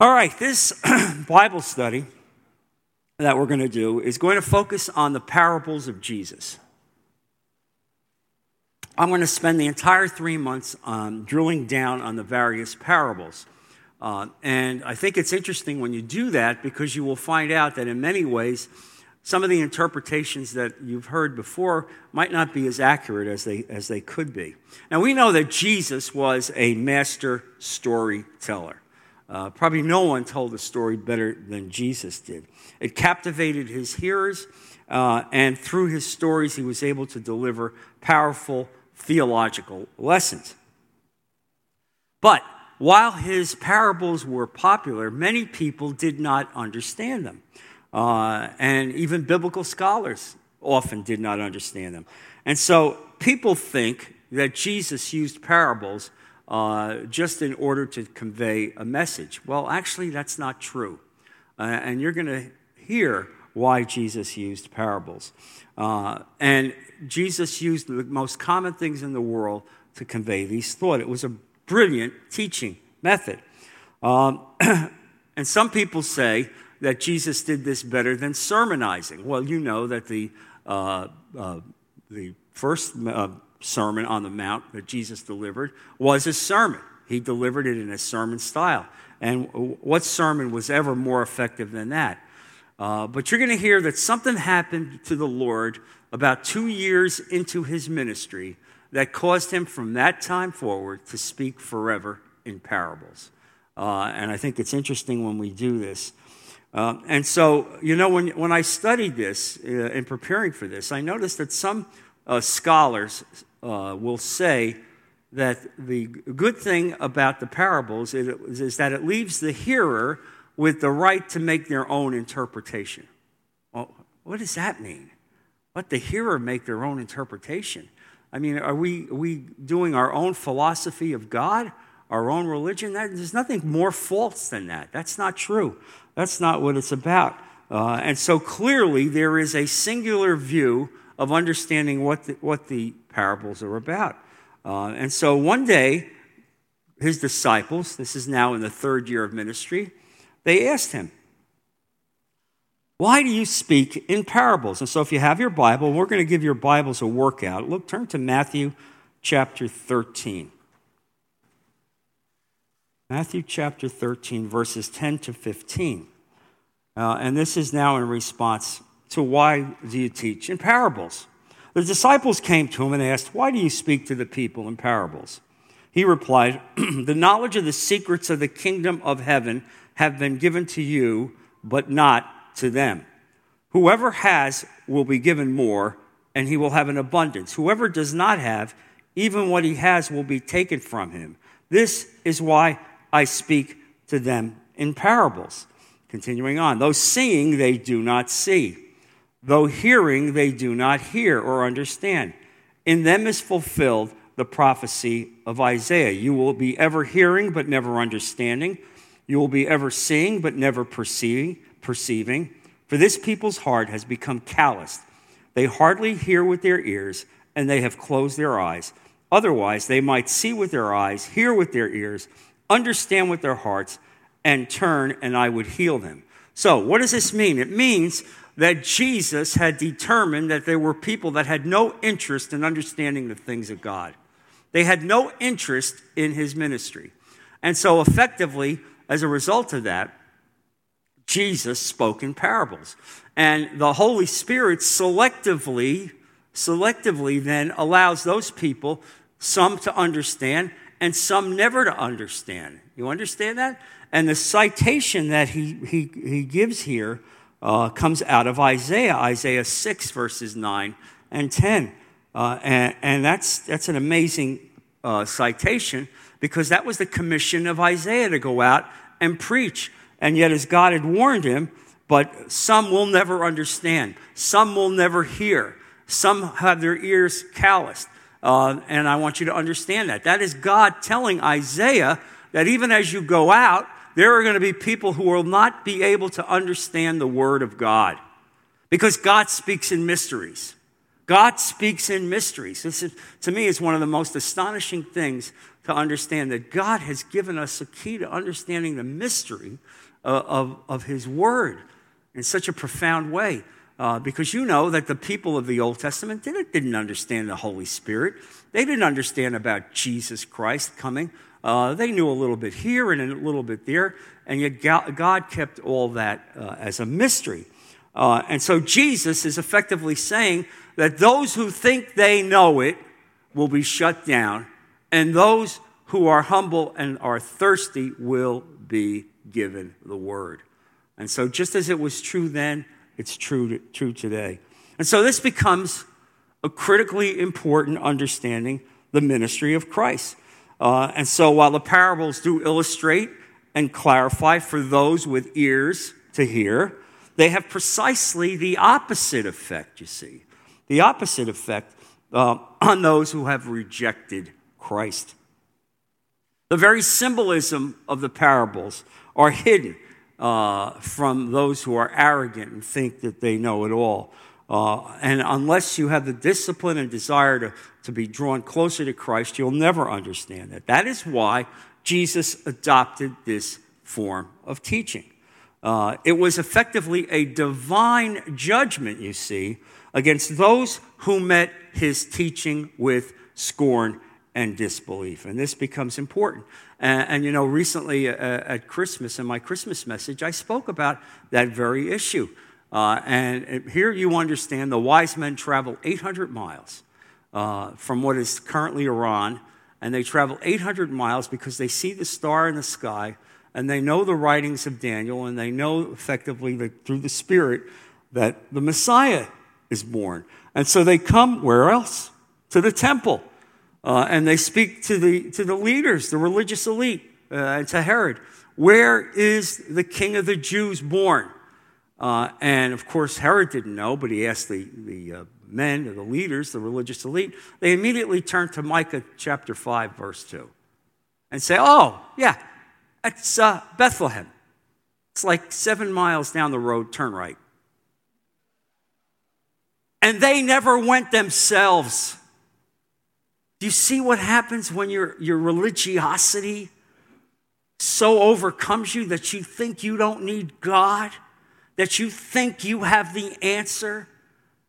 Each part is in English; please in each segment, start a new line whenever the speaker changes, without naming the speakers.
All right, this Bible study that we're going to do is going to focus on the parables of Jesus. I'm going to spend the entire three months um, drilling down on the various parables. Uh, and I think it's interesting when you do that because you will find out that in many ways, some of the interpretations that you've heard before might not be as accurate as they, as they could be. Now, we know that Jesus was a master storyteller. Uh, probably no one told the story better than Jesus did. It captivated his hearers, uh, and through his stories, he was able to deliver powerful theological lessons. But while his parables were popular, many people did not understand them. Uh, and even biblical scholars often did not understand them. And so people think that Jesus used parables uh, just in order to convey a message. Well, actually, that's not true. Uh, and you're going to hear why Jesus used parables. Uh, and Jesus used the most common things in the world to convey these thoughts. It was a brilliant teaching method. Um, and some people say that Jesus did this better than sermonizing. Well, you know that the, uh, uh, the first uh, Sermon on the Mount that Jesus delivered was a sermon. He delivered it in a sermon style. And what sermon was ever more effective than that? Uh, but you're going to hear that something happened to the Lord about two years into his ministry that caused him from that time forward to speak forever in parables. Uh, and I think it's interesting when we do this. Uh, and so, you know, when, when I studied this uh, in preparing for this, I noticed that some uh, scholars uh, will say that the good thing about the parables is, is, that it leaves the hearer with the right to make their own interpretation. Well, what does that mean? Let the hearer make their own interpretation. I mean, are we, are we doing our own philosophy of God, our own religion? That, there's nothing more false than that. That's not true. That's not what it's about. Uh, and so clearly, there is a singular view of understanding what the, what the parables are about. Uh, and so one day, his disciples, this is now in the third year of ministry, they asked him, Why do you speak in parables? And so if you have your Bible, we're going to give your Bibles a workout. Look, turn to Matthew chapter 13. Matthew chapter 13, verses 10 to 15. Uh, and this is now in response to why do you teach in parables? The disciples came to him and asked, Why do you speak to the people in parables? He replied, The knowledge of the secrets of the kingdom of heaven have been given to you, but not to them. Whoever has will be given more, and he will have an abundance. Whoever does not have, even what he has will be taken from him. This is why I speak to them in parables. Continuing on, those seeing they do not see Though hearing, they do not hear or understand. In them is fulfilled the prophecy of Isaiah. You will be ever hearing, but never understanding. You will be ever seeing, but never perceiving. perceiving. For this people's heart has become calloused. They hardly hear with their ears, and they have closed their eyes. Otherwise, they might see with their eyes, hear with their ears, understand with their hearts, and turn, and I would heal them. So, what does this mean? It means that Jesus had determined that there were people that had no interest in understanding the things of God. They had no interest in his ministry. And so, effectively, as a result of that, Jesus spoke in parables. And the Holy Spirit selectively, selectively then allows those people, some to understand and some never to understand. You understand that? And the citation that he, he, he gives here uh, comes out of Isaiah, Isaiah 6, verses 9 and 10. Uh, and, and that's, that's an amazing uh, citation because that was the commission of Isaiah to go out and preach. And yet, as God had warned him, but some will never understand, some will never hear, some have their ears calloused. Uh, and I want you to understand that. That is God telling Isaiah that even as you go out, there are going to be people who will not be able to understand the Word of God because God speaks in mysteries. God speaks in mysteries. This is, to me, is one of the most astonishing things to understand that God has given us a key to understanding the mystery of, of, of His Word in such a profound way. Uh, because you know that the people of the Old Testament didn't, didn't understand the Holy Spirit. They didn't understand about Jesus Christ coming. Uh, they knew a little bit here and a little bit there, and yet God kept all that uh, as a mystery. Uh, and so Jesus is effectively saying that those who think they know it will be shut down, and those who are humble and are thirsty will be given the word. And so, just as it was true then, it's true, to, true today. And so, this becomes a critically important understanding the ministry of Christ. Uh, and so, while the parables do illustrate and clarify for those with ears to hear, they have precisely the opposite effect, you see. The opposite effect uh, on those who have rejected Christ. The very symbolism of the parables are hidden uh, from those who are arrogant and think that they know it all. Uh, and unless you have the discipline and desire to, to be drawn closer to Christ, you'll never understand that. That is why Jesus adopted this form of teaching. Uh, it was effectively a divine judgment, you see, against those who met his teaching with scorn and disbelief. And this becomes important. And, and you know, recently uh, at Christmas, in my Christmas message, I spoke about that very issue. Uh, and here you understand the wise men travel 800 miles uh, from what is currently Iran, and they travel 800 miles because they see the star in the sky, and they know the writings of Daniel, and they know effectively that through the Spirit that the Messiah is born. And so they come where else? To the temple. Uh, and they speak to the, to the leaders, the religious elite, uh, and to Herod. Where is the king of the Jews born? Uh, and of course, Herod didn't know, but he asked the, the uh, men, the leaders, the religious elite. They immediately turned to Micah chapter 5, verse 2, and say, Oh, yeah, it's uh, Bethlehem. It's like seven miles down the road, turn right. And they never went themselves. Do you see what happens when your, your religiosity so overcomes you that you think you don't need God? That you think you have the answer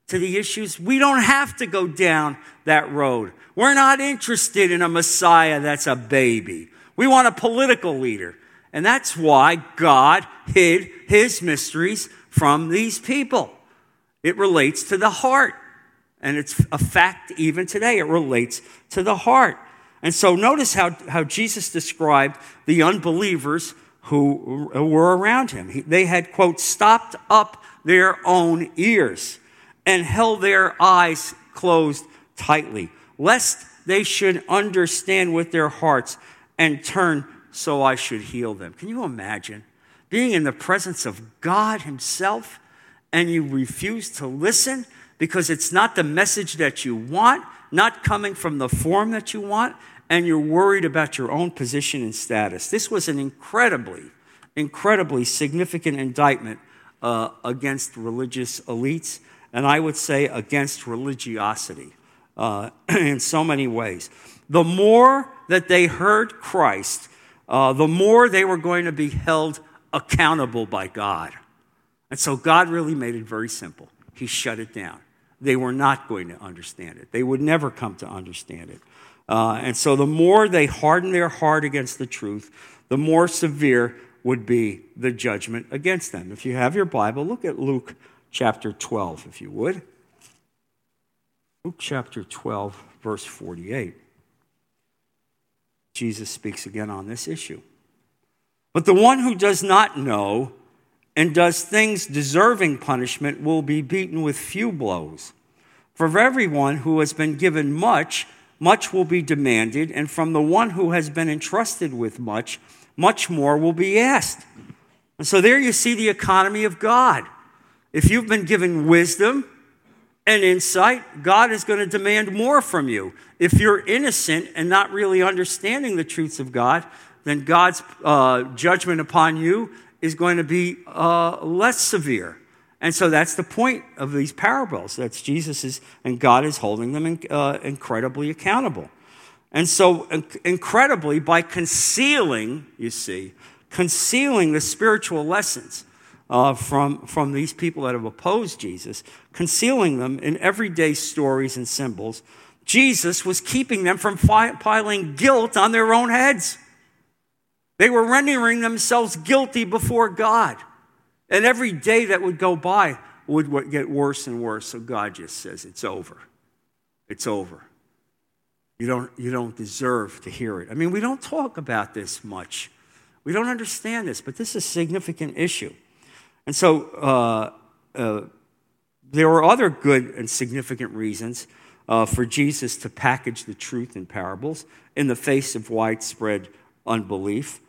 to the issues? We don't have to go down that road. We're not interested in a Messiah that's a baby. We want a political leader. And that's why God hid his mysteries from these people. It relates to the heart. And it's a fact even today. It relates to the heart. And so notice how, how Jesus described the unbelievers who were around him. They had, quote, stopped up their own ears and held their eyes closed tightly, lest they should understand with their hearts and turn so I should heal them. Can you imagine being in the presence of God Himself and you refuse to listen because it's not the message that you want, not coming from the form that you want, and you're worried about your own position and status. This was an incredibly, incredibly significant indictment uh, against religious elites, and I would say against religiosity uh, in so many ways. The more that they heard Christ, uh, the more they were going to be held accountable by God. And so God really made it very simple. He shut it down. They were not going to understand it, they would never come to understand it. Uh, and so the more they harden their heart against the truth, the more severe would be the judgment against them. If you have your Bible, look at Luke chapter 12, if you would. Luke chapter 12, verse 48. Jesus speaks again on this issue. But the one who does not know and does things deserving punishment will be beaten with few blows. For everyone who has been given much, much will be demanded, and from the one who has been entrusted with much, much more will be asked. And so there you see the economy of God. If you've been given wisdom and insight, God is going to demand more from you. If you're innocent and not really understanding the truths of God, then God's uh, judgment upon you is going to be uh, less severe. And so that's the point of these parables. That's Jesus is, and God is holding them in, uh, incredibly accountable. And so, incredibly, by concealing, you see, concealing the spiritual lessons uh, from, from these people that have opposed Jesus, concealing them in everyday stories and symbols, Jesus was keeping them from fi- piling guilt on their own heads. They were rendering themselves guilty before God. And every day that would go by would get worse and worse. So God just says, It's over. It's over. You don't, you don't deserve to hear it. I mean, we don't talk about this much. We don't understand this, but this is a significant issue. And so uh, uh, there were other good and significant reasons uh, for Jesus to package the truth in parables in the face of widespread unbelief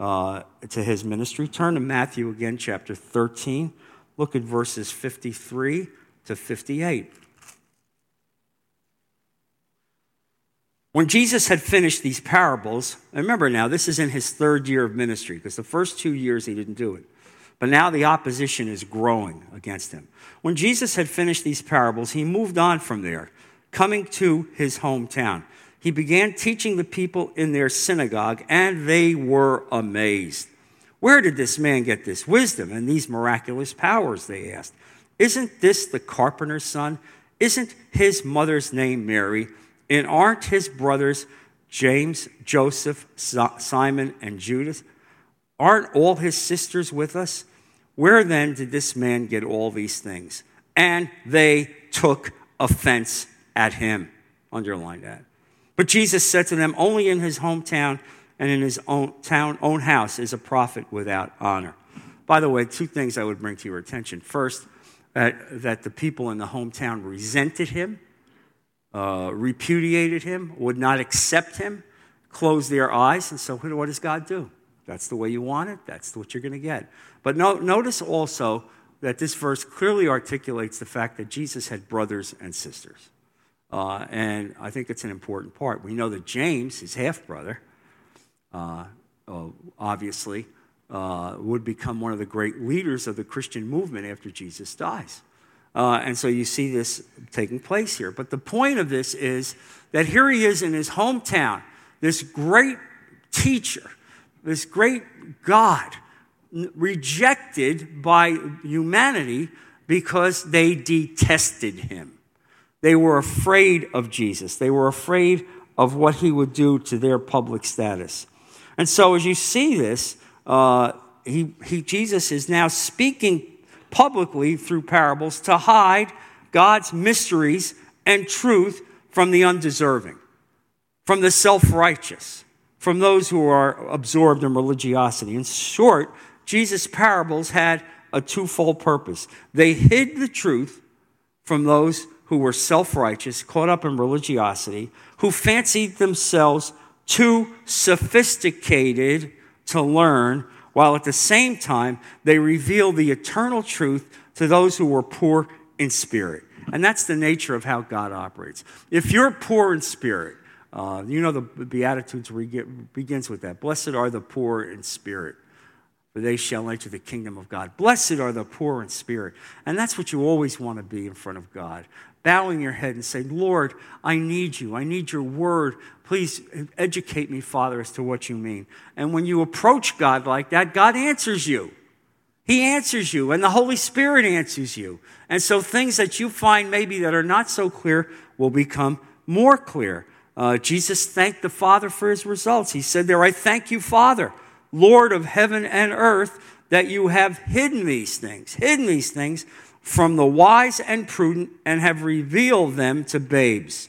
uh, to his ministry. Turn to Matthew again, chapter 13. Look at verses 53 to 58. When Jesus had finished these parables, remember now, this is in his third year of ministry, because the first two years he didn't do it. But now the opposition is growing against him. When Jesus had finished these parables, he moved on from there, coming to his hometown. He began teaching the people in their synagogue, and they were amazed. Where did this man get this wisdom and these miraculous powers? They asked. Isn't this the carpenter's son? Isn't his mother's name Mary? And aren't his brothers James, Joseph, Simon, and Judas? Aren't all his sisters with us? Where then did this man get all these things? And they took offense at him. Underline that. But Jesus said to them, Only in his hometown and in his own town, own house is a prophet without honor. By the way, two things I would bring to your attention. First, that, that the people in the hometown resented him uh, repudiated him, would not accept him, closed their eyes. And so, what does God do? That's the way you want it, that's what you're going to get. But no, notice also that this verse clearly articulates the fact that Jesus had brothers and sisters. Uh, and I think it's an important part. We know that James, his half brother, uh, uh, obviously, uh, would become one of the great leaders of the Christian movement after Jesus dies. Uh, and so you see this taking place here. But the point of this is that here he is in his hometown, this great teacher, this great God, rejected by humanity because they detested him. They were afraid of Jesus, they were afraid of what he would do to their public status. And so, as you see this, uh, he, he, Jesus is now speaking publicly through parables to hide God's mysteries and truth from the undeserving, from the self righteous, from those who are absorbed in religiosity. In short, Jesus' parables had a twofold purpose. They hid the truth from those who were self righteous, caught up in religiosity, who fancied themselves too sophisticated to learn while at the same time they reveal the eternal truth to those who were poor in spirit. And that's the nature of how God operates. If you're poor in spirit, uh, you know the Beatitudes begins with that. Blessed are the poor in spirit, for they shall enter the kingdom of God. Blessed are the poor in spirit. And that's what you always want to be in front of God bowing your head and saying, Lord, I need you. I need your word. Please educate me, Father, as to what you mean. And when you approach God like that, God answers you. He answers you, and the Holy Spirit answers you. And so things that you find maybe that are not so clear will become more clear. Uh, Jesus thanked the Father for his results. He said there, I thank you, Father, Lord of heaven and earth, that you have hidden these things, hidden these things from the wise and prudent and have revealed them to babes.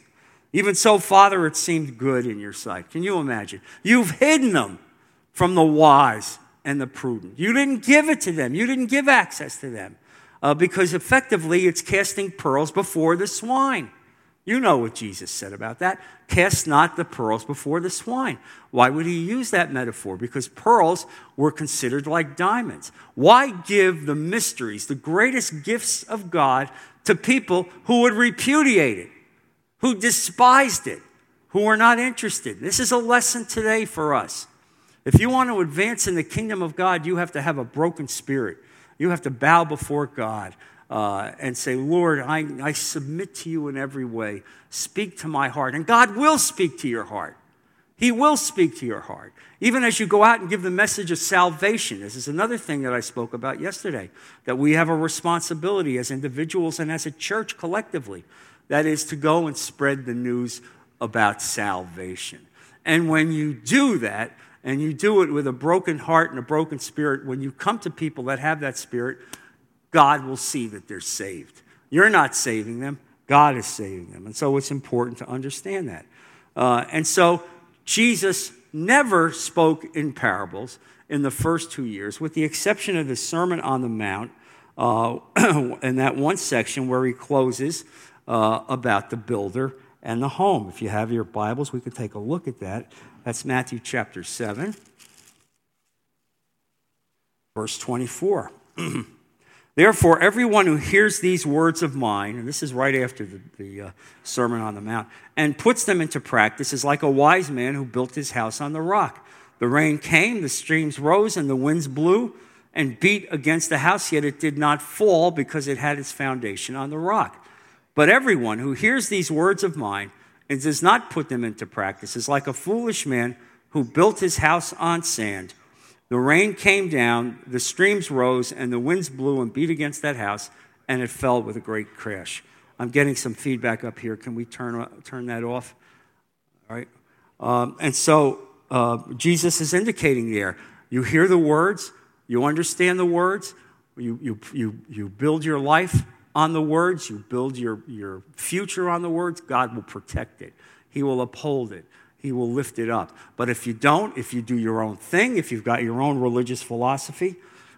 Even so, Father, it seemed good in your sight. Can you imagine? You've hidden them from the wise and the prudent. You didn't give it to them, you didn't give access to them uh, because effectively it's casting pearls before the swine. You know what Jesus said about that. Cast not the pearls before the swine. Why would he use that metaphor? Because pearls were considered like diamonds. Why give the mysteries, the greatest gifts of God, to people who would repudiate it, who despised it, who were not interested? This is a lesson today for us. If you want to advance in the kingdom of God, you have to have a broken spirit. You have to bow before God uh, and say, Lord, I, I submit to you in every way. Speak to my heart. And God will speak to your heart. He will speak to your heart. Even as you go out and give the message of salvation, this is another thing that I spoke about yesterday, that we have a responsibility as individuals and as a church collectively. That is to go and spread the news about salvation. And when you do that, and you do it with a broken heart and a broken spirit, when you come to people that have that spirit, God will see that they're saved. You're not saving them, God is saving them. And so it's important to understand that. Uh, and so Jesus never spoke in parables in the first two years, with the exception of the Sermon on the Mount, uh, in that one section where he closes uh, about the builder and the home. If you have your Bibles, we could take a look at that. That's Matthew chapter 7, verse 24. Therefore, everyone who hears these words of mine, and this is right after the, the uh, Sermon on the Mount, and puts them into practice is like a wise man who built his house on the rock. The rain came, the streams rose, and the winds blew and beat against the house, yet it did not fall because it had its foundation on the rock. But everyone who hears these words of mine and does not put them into practice is like a foolish man who built his house on sand. The rain came down, the streams rose, and the winds blew and beat against that house, and it fell with a great crash. I'm getting some feedback up here. Can we turn, turn that off? All right. Um, and so uh, Jesus is indicating there you hear the words, you understand the words, you, you, you, you build your life on the words, you build your, your future on the words, God will protect it, He will uphold it. He will lift it up. But if you don't, if you do your own thing, if you've got your own religious philosophy,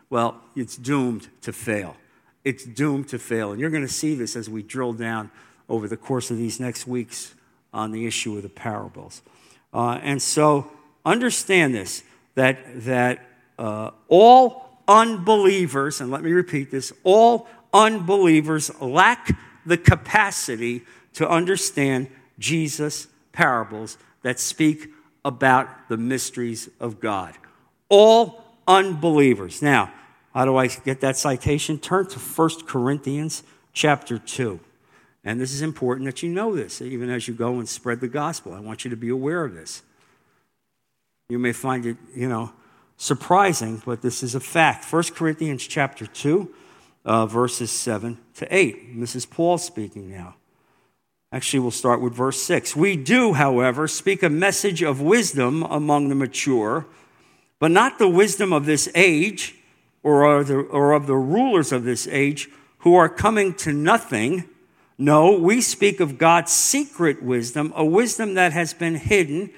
well, it's doomed to fail. It's doomed to fail. And you're going to see this as we drill down over the course of these next weeks on the issue of the parables. Uh, and so understand this that, that uh, all unbelievers, and let me repeat this, all unbelievers lack the capacity to understand Jesus' parables that speak about the mysteries of God. All unbelievers. Now, how do I get that citation? Turn to 1 Corinthians chapter 2. And this is important that you know this, even as you go and spread the gospel. I want you to be aware of this. You may find it, you know, surprising, but this is a fact. 1 Corinthians chapter 2, uh, verses 7 to 8. And this is Paul speaking now. Actually, we'll start with verse 6. We do, however, speak a message of wisdom among the mature, but not the wisdom of this age or of the, or of the rulers of this age who are coming to nothing. No, we speak of God's secret wisdom, a wisdom that has been hidden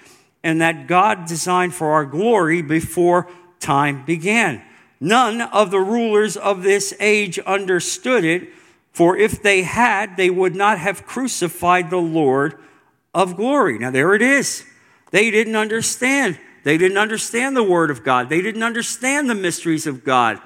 and that God designed for our glory before time began. None of the rulers of this age understood it for if they had, they would not have crucified the Lord of glory. Now, there it is. They didn't understand. They didn't understand the Word of God. They didn't understand the mysteries of God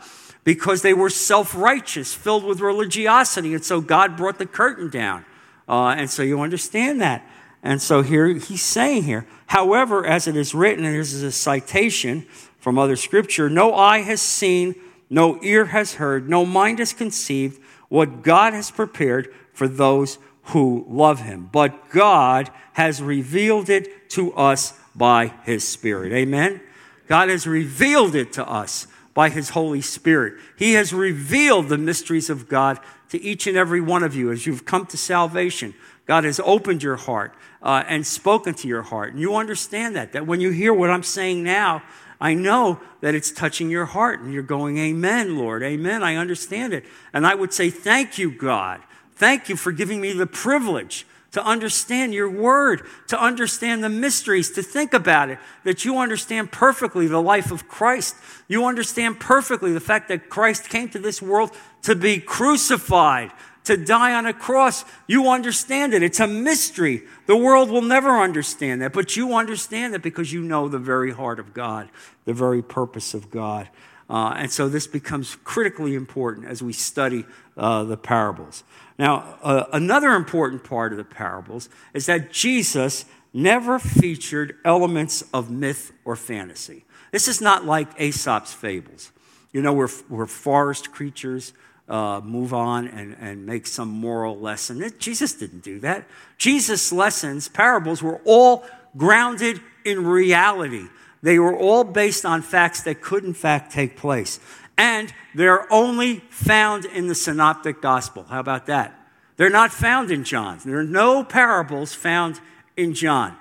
because they were self righteous, filled with religiosity. And so God brought the curtain down. Uh, and so you understand that. And so here he's saying here, however, as it is written, and this is a citation from other scripture, no eye has seen, no ear has heard, no mind has conceived what God has prepared for those who love him. But God has revealed it to us by his Spirit. Amen? God has revealed it to us by his Holy Spirit. He has revealed the mysteries of God to each and every one of you as you've come to salvation. God has opened your heart uh, and spoken to your heart. And you understand that, that when you hear what I'm saying now, I know that it's touching your heart and you're going, Amen, Lord, Amen. I understand it. And I would say, Thank you, God. Thank you for giving me the privilege to understand your word, to understand the mysteries, to think about it, that you understand perfectly the life of Christ. You understand perfectly the fact that Christ came to this world to be crucified, to die on a cross. You understand it. It's a mystery. The world will never understand that, but you understand it because you know the very heart of God, the very purpose of God. Uh, and so this becomes critically important as we study uh, the parables. Now, uh, another important part of the parables is that Jesus never featured elements of myth or fantasy. This is not like Aesop's fables. You know, we're, we're forest creatures uh, move on and, and make some moral lesson. It, Jesus didn't do that. Jesus' lessons, parables, were all grounded in reality. They were all based on facts that could, in fact, take place. And they're only found in the Synoptic Gospel. How about that? They're not found in John. There are no parables found in John,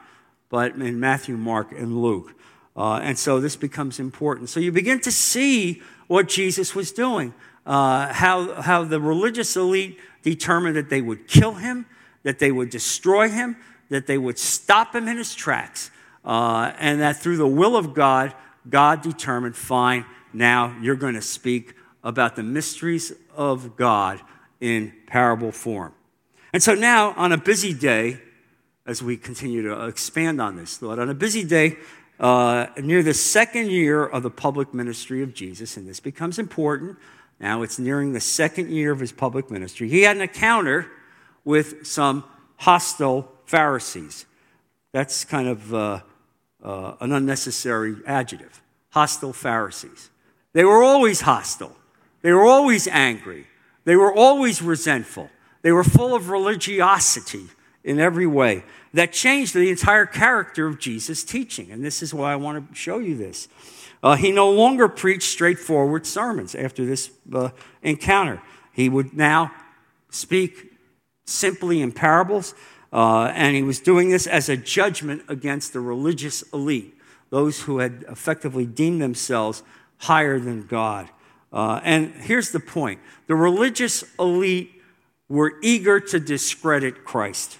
but in Matthew, Mark, and Luke. Uh, and so this becomes important. So you begin to see what Jesus was doing, uh, how, how the religious elite determined that they would kill him, that they would destroy him, that they would stop him in his tracks, uh, and that through the will of God, God determined, fine, now you're going to speak about the mysteries of God in parable form. And so now, on a busy day, as we continue to expand on this thought, on a busy day, uh, near the second year of the public ministry of Jesus, and this becomes important. Now it's nearing the second year of his public ministry. He had an encounter with some hostile Pharisees. That's kind of uh, uh, an unnecessary adjective. Hostile Pharisees. They were always hostile. They were always angry. They were always resentful. They were full of religiosity in every way. That changed the entire character of Jesus' teaching. And this is why I want to show you this. Uh, he no longer preached straightforward sermons after this uh, encounter. He would now speak simply in parables, uh, and he was doing this as a judgment against the religious elite, those who had effectively deemed themselves higher than God. Uh, and here's the point the religious elite were eager to discredit Christ.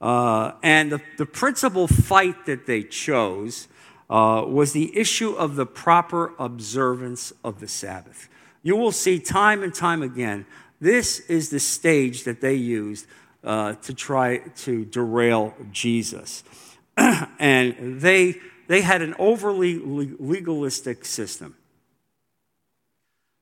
Uh, and the, the, principal fight that they chose uh, was the issue of the proper observance of the Sabbath. You will see time and time again, this is the stage that they used uh, to try to derail Jesus. and they, they had an overly legalistic system.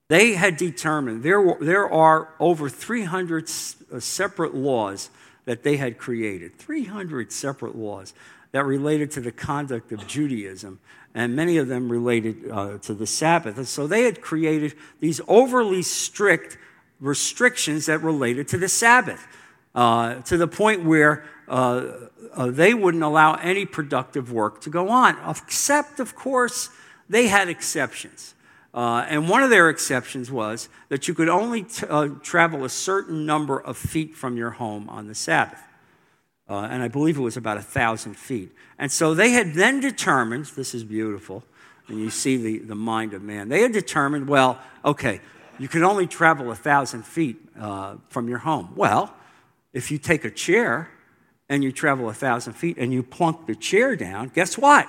They had determined there, there are over 300 uh, separate laws that they had created 300 separate laws that related to the conduct of Judaism, and many of them related uh, to the Sabbath. And so they had created these overly strict restrictions that related to the Sabbath, uh, to the point where uh, uh they wouldn't allow any productive work to go on, except, of course, they had exceptions. Uh, and one of their exceptions was that you could only t- uh, travel a certain number of feet from your home on the Sabbath. Uh, and I believe it was about a thousand feet. And so they had then determined this is beautiful, and you see the, the mind of man. They had determined, well, okay, you can only travel a thousand feet uh, from your home. Well, if you take a chair and you travel a thousand feet and you plunk the chair down, guess what?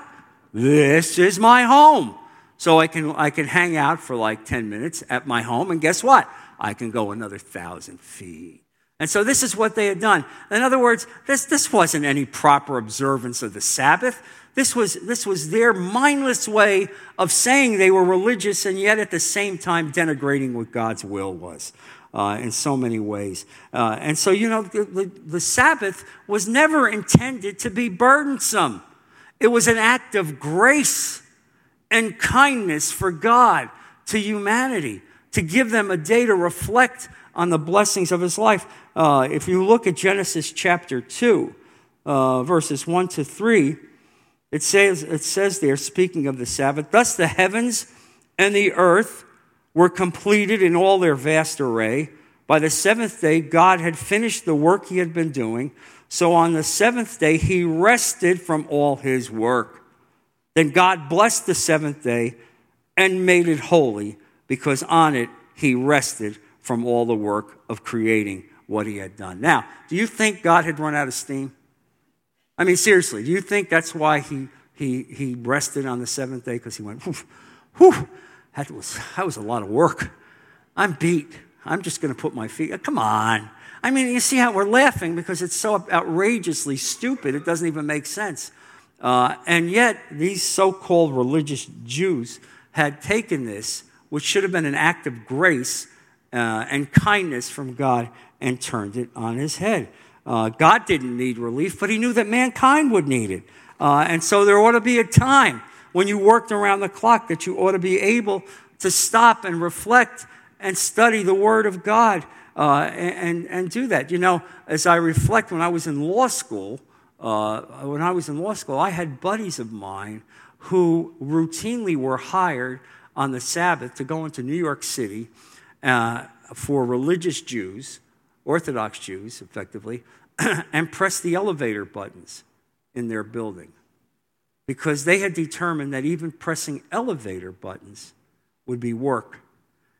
This is my home. So I can, I can hang out for like 10 minutes at my home, and guess what? I can go another thousand feet. And so this is what they had done. In other words, this, this wasn't any proper observance of the Sabbath. This was, this was their mindless way of saying they were religious and yet at the same time denigrating what God's will was uh, in so many ways. Uh, and so, you know, the, the, the Sabbath was never intended to be burdensome, it was an act of grace and kindness for God to humanity, to give them a day to reflect on the blessings of his life. Uh, if you look at Genesis chapter 2, uh, verses 1 to 3, it says, it says there, speaking of the Sabbath, thus the heavens and the earth were completed in all their vast array. By the seventh day, God had finished the work he had been doing. So on the seventh day, he rested from all his work. Then God blessed the seventh day and made it holy because on it he rested from all the work of creating what he had done. Now, do you think God had run out of steam? I mean, seriously, do you think that's why he, he, he rested on the seventh day? Because he went, whew, that was, that was a lot of work. I'm beat. I'm just going to put my feet. Come on. I mean, you see how we're laughing because it's so outrageously stupid, it doesn't even make sense. Uh, and yet, these so called religious Jews had taken this, which should have been an act of grace uh, and kindness from God, and turned it on his head. Uh, God didn't need relief, but he knew that mankind would need it. Uh, and so there ought to be a time when you worked around the clock that you ought to be able to stop and reflect and study the Word of God uh, and, and do that. You know, as I reflect when I was in law school, uh, when I was in law school, I had buddies of mine who routinely were hired on the Sabbath to go into New York City uh, for religious Jews, Orthodox Jews, effectively, and press the elevator buttons in their building because they had determined that even pressing elevator buttons would be work.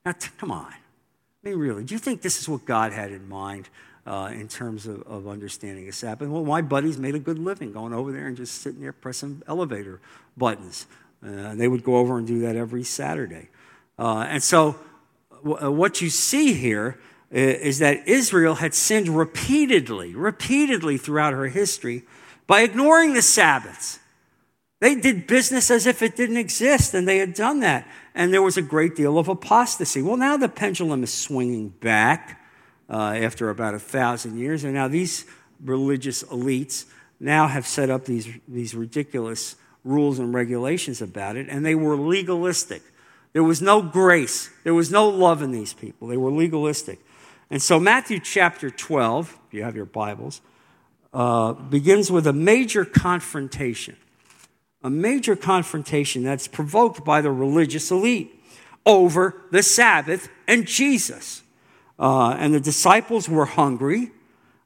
Now, t- come on. I mean, really, do you think this is what God had in mind uh, in terms of, of understanding a Sabbath? Well, my buddies made a good living going over there and just sitting there pressing elevator buttons. Uh, they would go over and do that every Saturday. Uh, and so, w- uh, what you see here is that Israel had sinned repeatedly, repeatedly throughout her history by ignoring the Sabbaths. They did business as if it didn't exist, and they had done that. And there was a great deal of apostasy. Well, now the pendulum is swinging back uh, after about a thousand years, and now these religious elites now have set up these, these ridiculous rules and regulations about it, and they were legalistic. There was no grace, there was no love in these people. They were legalistic. And so, Matthew chapter 12, if you have your Bibles, uh, begins with a major confrontation a major confrontation that's provoked by the religious elite over the Sabbath and Jesus. Uh, and the disciples were hungry,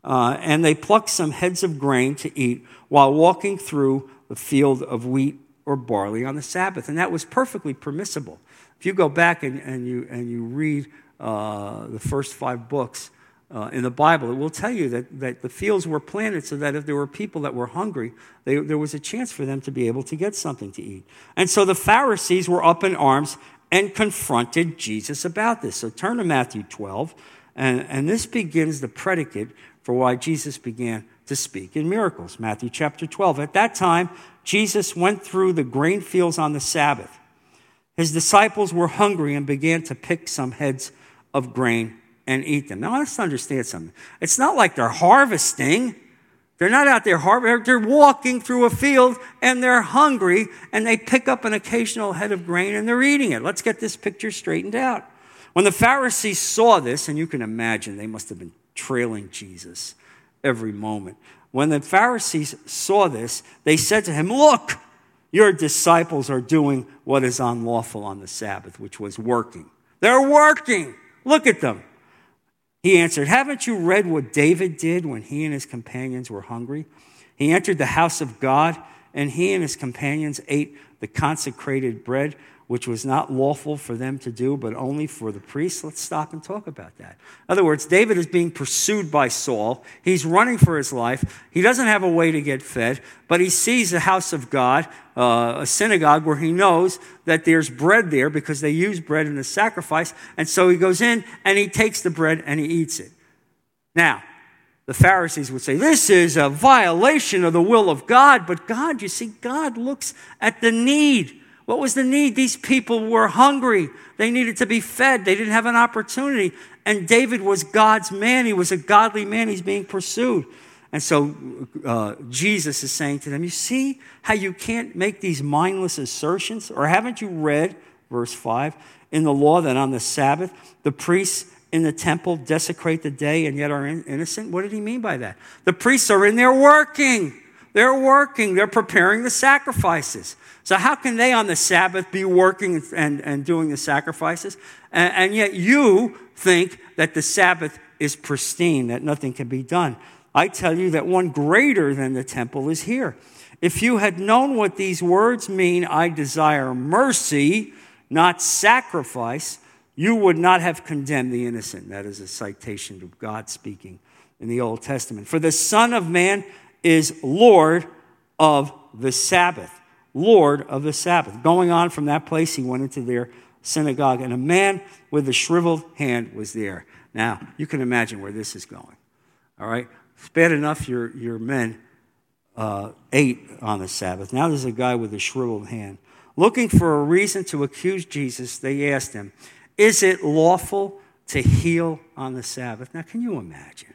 uh, and they plucked some heads of grain to eat while walking through the field of wheat or barley on the Sabbath. And that was perfectly permissible. If you go back and, and, you, and you read uh, the first five books, uh, in the Bible, it will tell you that, that the fields were planted so that if there were people that were hungry, they, there was a chance for them to be able to get something to eat. And so the Pharisees were up in arms and confronted Jesus about this. So turn to Matthew 12, and, and this begins the predicate for why Jesus began to speak in miracles. Matthew chapter 12. At that time, Jesus went through the grain fields on the Sabbath. His disciples were hungry and began to pick some heads of grain and eat them. Now, let's understand something. It's not like they're harvesting. They're not out there harvesting. They're walking through a field and they're hungry and they pick up an occasional head of grain and they're eating it. Let's get this picture straightened out. When the Pharisees saw this, and you can imagine they must have been trailing Jesus every moment. When the Pharisees saw this, they said to him, Look, your disciples are doing what is unlawful on the Sabbath, which was working. They're working. Look at them. He answered, Haven't you read what David did when he and his companions were hungry? He entered the house of God, and he and his companions ate the consecrated bread which was not lawful for them to do, but only for the priests. Let's stop and talk about that. In other words, David is being pursued by Saul. He's running for his life. He doesn't have a way to get fed, but he sees the house of God, uh, a synagogue where he knows that there's bread there because they use bread in the sacrifice. And so he goes in and he takes the bread and he eats it. Now, the Pharisees would say, This is a violation of the will of God. But God, you see, God looks at the need. What was the need? These people were hungry. They needed to be fed. They didn't have an opportunity. And David was God's man. He was a godly man. He's being pursued. And so uh, Jesus is saying to them, You see how you can't make these mindless assertions? Or haven't you read, verse 5, in the law that on the Sabbath, the priests in the temple desecrate the day and yet are innocent? What did he mean by that? The priests are in there working. They're working. They're preparing the sacrifices. So, how can they on the Sabbath be working and, and doing the sacrifices? And, and yet you think that the Sabbath is pristine, that nothing can be done. I tell you that one greater than the temple is here. If you had known what these words mean, I desire mercy, not sacrifice, you would not have condemned the innocent. That is a citation to God speaking in the Old Testament. For the Son of Man is Lord of the Sabbath. Lord of the Sabbath. Going on from that place, he went into their synagogue, and a man with a shriveled hand was there. Now, you can imagine where this is going. All right? It's bad enough your, your men uh, ate on the Sabbath. Now there's a guy with a shriveled hand. Looking for a reason to accuse Jesus, they asked him, Is it lawful to heal on the Sabbath? Now, can you imagine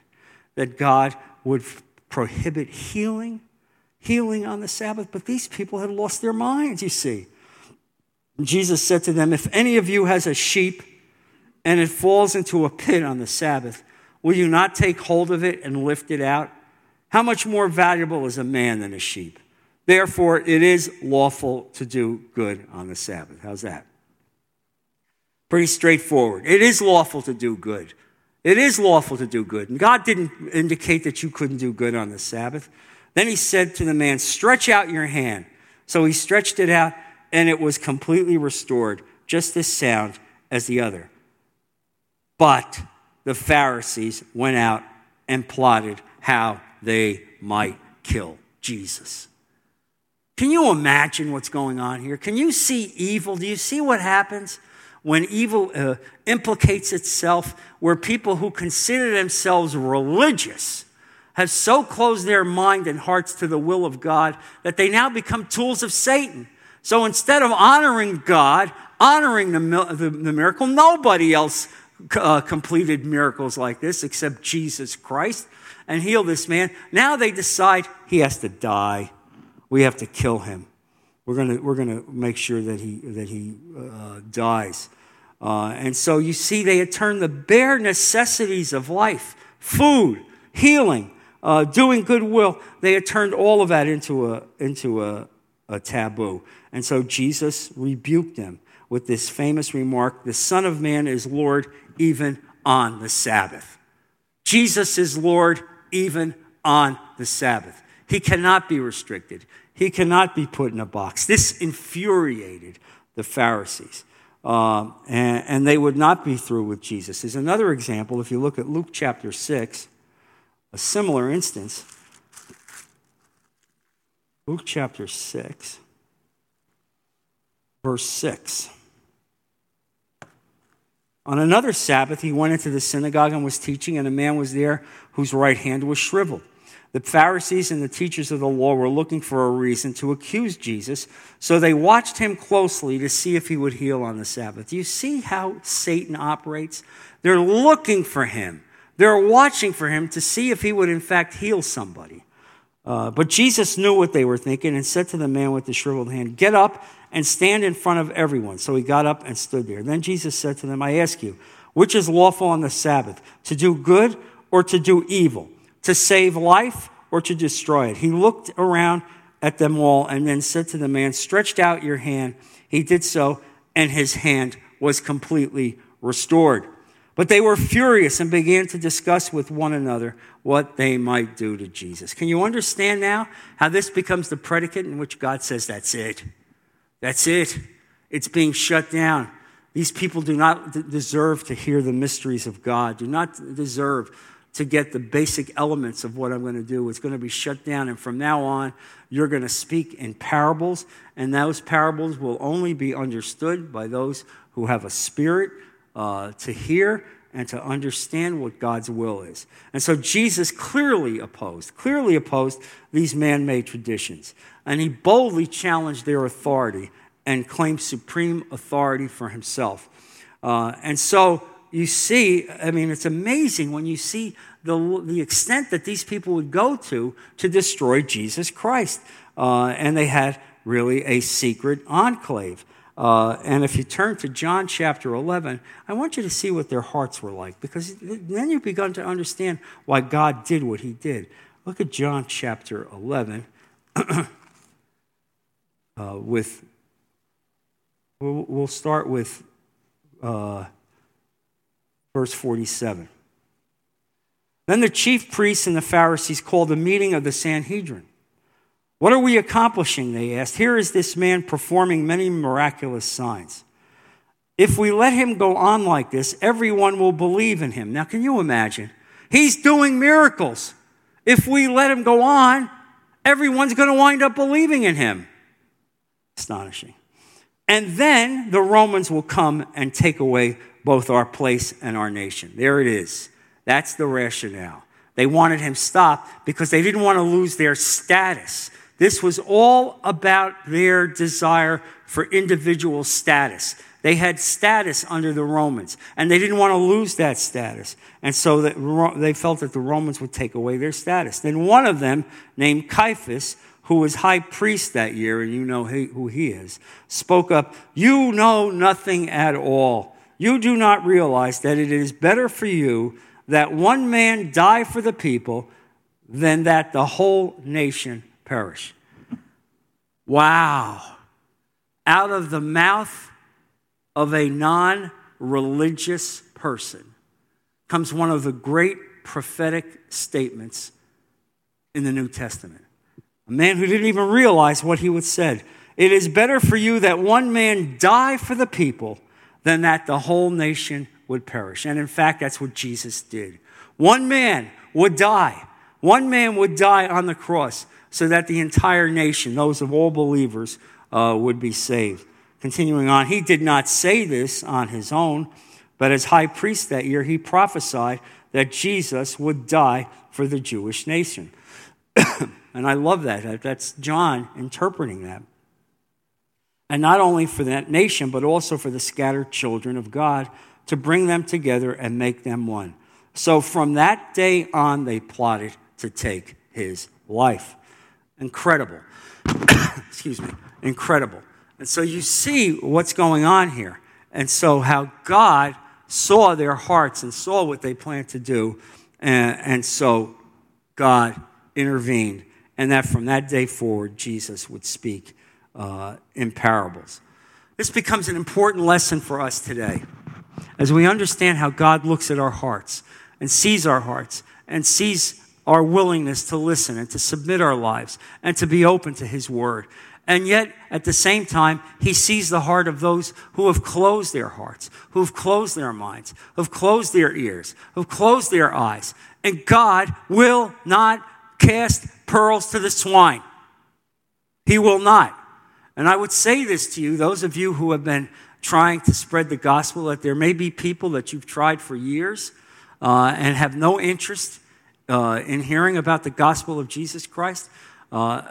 that God would prohibit healing healing on the Sabbath, but these people had lost their minds, you see. Jesus said to them, If any of you has a sheep and it falls into a pit on the Sabbath, will you not take hold of it and lift it out? How much more valuable is a man than a sheep? Therefore, it is lawful to do good on the Sabbath. How's that? Pretty straightforward. It is lawful to do good. It is lawful to do good. And God didn't indicate that you couldn't do good on the Sabbath. Then he said to the man, Stretch out your hand. So he stretched it out, and it was completely restored, just as sound as the other. But the Pharisees went out and plotted how they might kill Jesus. Can you imagine what's going on here? Can you see evil? Do you see what happens when evil uh, implicates itself, where people who consider themselves religious have so closed their mind and hearts to the will of God that they now become tools of Satan? So instead of honoring God, honoring the, the, the miracle, nobody else uh, completed miracles like this except Jesus Christ and heal this man. Now they decide he has to die we have to kill him. We're going we're gonna make sure that he, that he uh, dies. Uh, and so you see, they had turned the bare necessities of life food, healing, uh, doing goodwill they had turned all of that into a, into a, a taboo. And so Jesus rebuked them with this famous remark The Son of Man is Lord even on the Sabbath. Jesus is Lord even on the Sabbath. He cannot be restricted. He cannot be put in a box. This infuriated the Pharisees. Uh, and, and, they would not be through with Jesus. There's another example. If you look at Luke chapter 6, a similar instance. Luke chapter 6, verse 6. On another Sabbath, he went into the synagogue and was teaching, and a man was there whose right hand was shriveled. The Pharisees and the teachers of the law were looking for a reason to accuse Jesus, so they watched him closely to see if he would heal on the Sabbath. Do you see how Satan operates? They're looking for him, they're watching for him to see if he would, in fact, heal somebody. Uh, but Jesus knew what they were thinking and said to the man with the shriveled hand, Get up and stand in front of everyone. So he got up and stood there. Then Jesus said to them, I ask you, which is lawful on the Sabbath, to do good or to do evil? to save life or to destroy it. He looked around at them all and then said to the man, Stretched out your hand. He did so, and his hand was completely restored. But they were furious and began to discuss with one another what they might do to Jesus. Can you understand now how this becomes the predicate in which God says, That's it? That's it. It's being shut down. These people do not deserve to hear the mysteries of God, do not deserve to get the basic elements of what I'm going to do. It's going to be shut down. And from now on, you're going to speak in parables. And those parables will only be understood by those who have a spirit uh, to hear and to understand what God's will is. And so Jesus clearly opposed, clearly opposed these man made traditions. And he boldly challenged their authority and claimed supreme authority for himself. Uh, and so you see, I mean, it's amazing when you see the, the extent that these people would go to to destroy Jesus Christ. Uh, and they had really a secret enclave. Uh, and if you turn to John chapter 11, I want you to see what their hearts were like, because then you've begun to understand why God did what he did. Look at John chapter 11 uh, with, we'll, we'll, start with uh, verse 47. Then the chief priests and the Pharisees called a meeting of the Sanhedrin. What are we accomplishing? They asked. Here is this man performing many miraculous signs. If we let him go on like this, everyone will believe in him. Now, can you imagine? He's doing miracles. If we let him go on, everyone's going to wind up believing in him. Astonishing. And then the Romans will come and take away both our place and our nation. There it is. That's the rationale. They wanted him stopped because they didn't want to lose their status. This was all about their desire for individual status. They had status under the Romans, and they didn't want to lose that status. And so they felt that the Romans would take away their status. Then one of them, named Caiaphas, who was high priest that year, and you know who he is, spoke up, You know nothing at all you do not realize that it is better for you that one man die for the people than that the whole nation perish. Wow. Out of the mouth of a non religious person comes one of the great prophetic statements in the New Testament. A man who didn't even realize what he would said. It is better for you that one man die for the people than that the whole nation would perish. And in fact, that's what Jesus did. One man would die. One man would die on the cross so that the entire nation, those of all believers, uh, would be saved. Continuing on, he did not say this on his own, but as high priest that year, he prophesied that Jesus would die for the Jewish nation. and I love that. That's John interpreting that. And not only for that nation, but also for the scattered children of God to bring them together and make them one. So from that day on, they plotted to take his life. Incredible. Excuse me. Incredible. And so you see what's going on here. And so how God saw their hearts and saw what they planned to do. And, and so God intervened. And that from that day forward, Jesus would speak uh, in parables. This becomes an important lesson for us today as we understand how God looks at our hearts and sees our hearts and sees our willingness to listen and to submit our lives and to be open to His Word. And yet, at the same time, He sees the heart of those who have closed their hearts, who have closed their minds, who have closed their ears, who have closed their eyes. And God will not cast pearls to the swine. He will not. And I would say this to you, those of you who have been trying to spread the gospel, that there may be people that you've tried for years uh, and have no interest uh, in hearing about the gospel of Jesus Christ. Uh,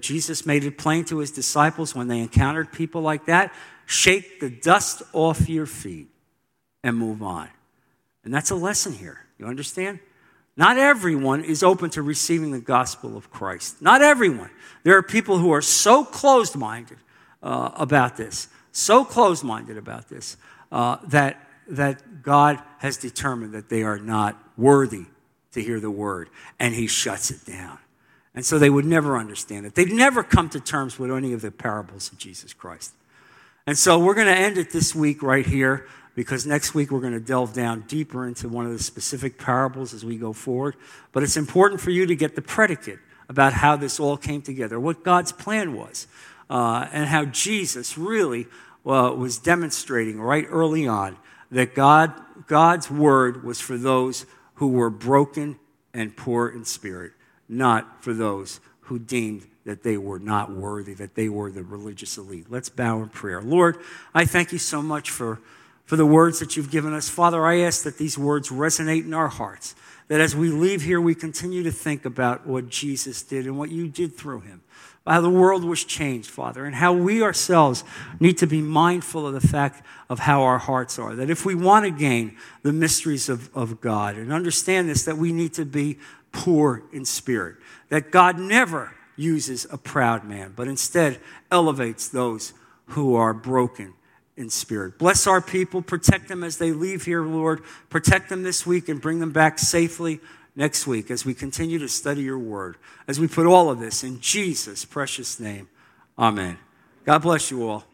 Jesus made it plain to his disciples when they encountered people like that shake the dust off your feet and move on. And that's a lesson here. You understand? Not everyone is open to receiving the gospel of Christ. Not everyone. There are people who are so closed minded uh, about this, so closed minded about this, uh, that, that God has determined that they are not worthy to hear the word, and he shuts it down. And so they would never understand it. They'd never come to terms with any of the parables of Jesus Christ. And so we're going to end it this week right here because next week we're going to delve down deeper into one of the specific parables as we go forward. But it's important for you to get the predicate about how this all came together, what God's plan was, uh, and how Jesus really uh, was demonstrating right early on that God, God's word was for those who were broken and poor in spirit, not for those who deemed that they were not worthy, that they were the religious elite. Let's bow in prayer. Lord, I thank you so much for, for the words that you've given us. Father, I ask that these words resonate in our hearts, that as we leave here, we continue to think about what Jesus did and what you did through him how the world was changed, Father, and how we ourselves need to be mindful of the fact of how our hearts are. That if we want to gain the mysteries of, of God and understand this, that we need to be poor in spirit. That God never uses a proud man, but instead elevates those who are broken in spirit. Bless our people, protect them as they leave here, Lord. Protect them this week and bring them back safely next week as we continue to study your word, as we put all of this in Jesus' precious name. Amen. God bless you all.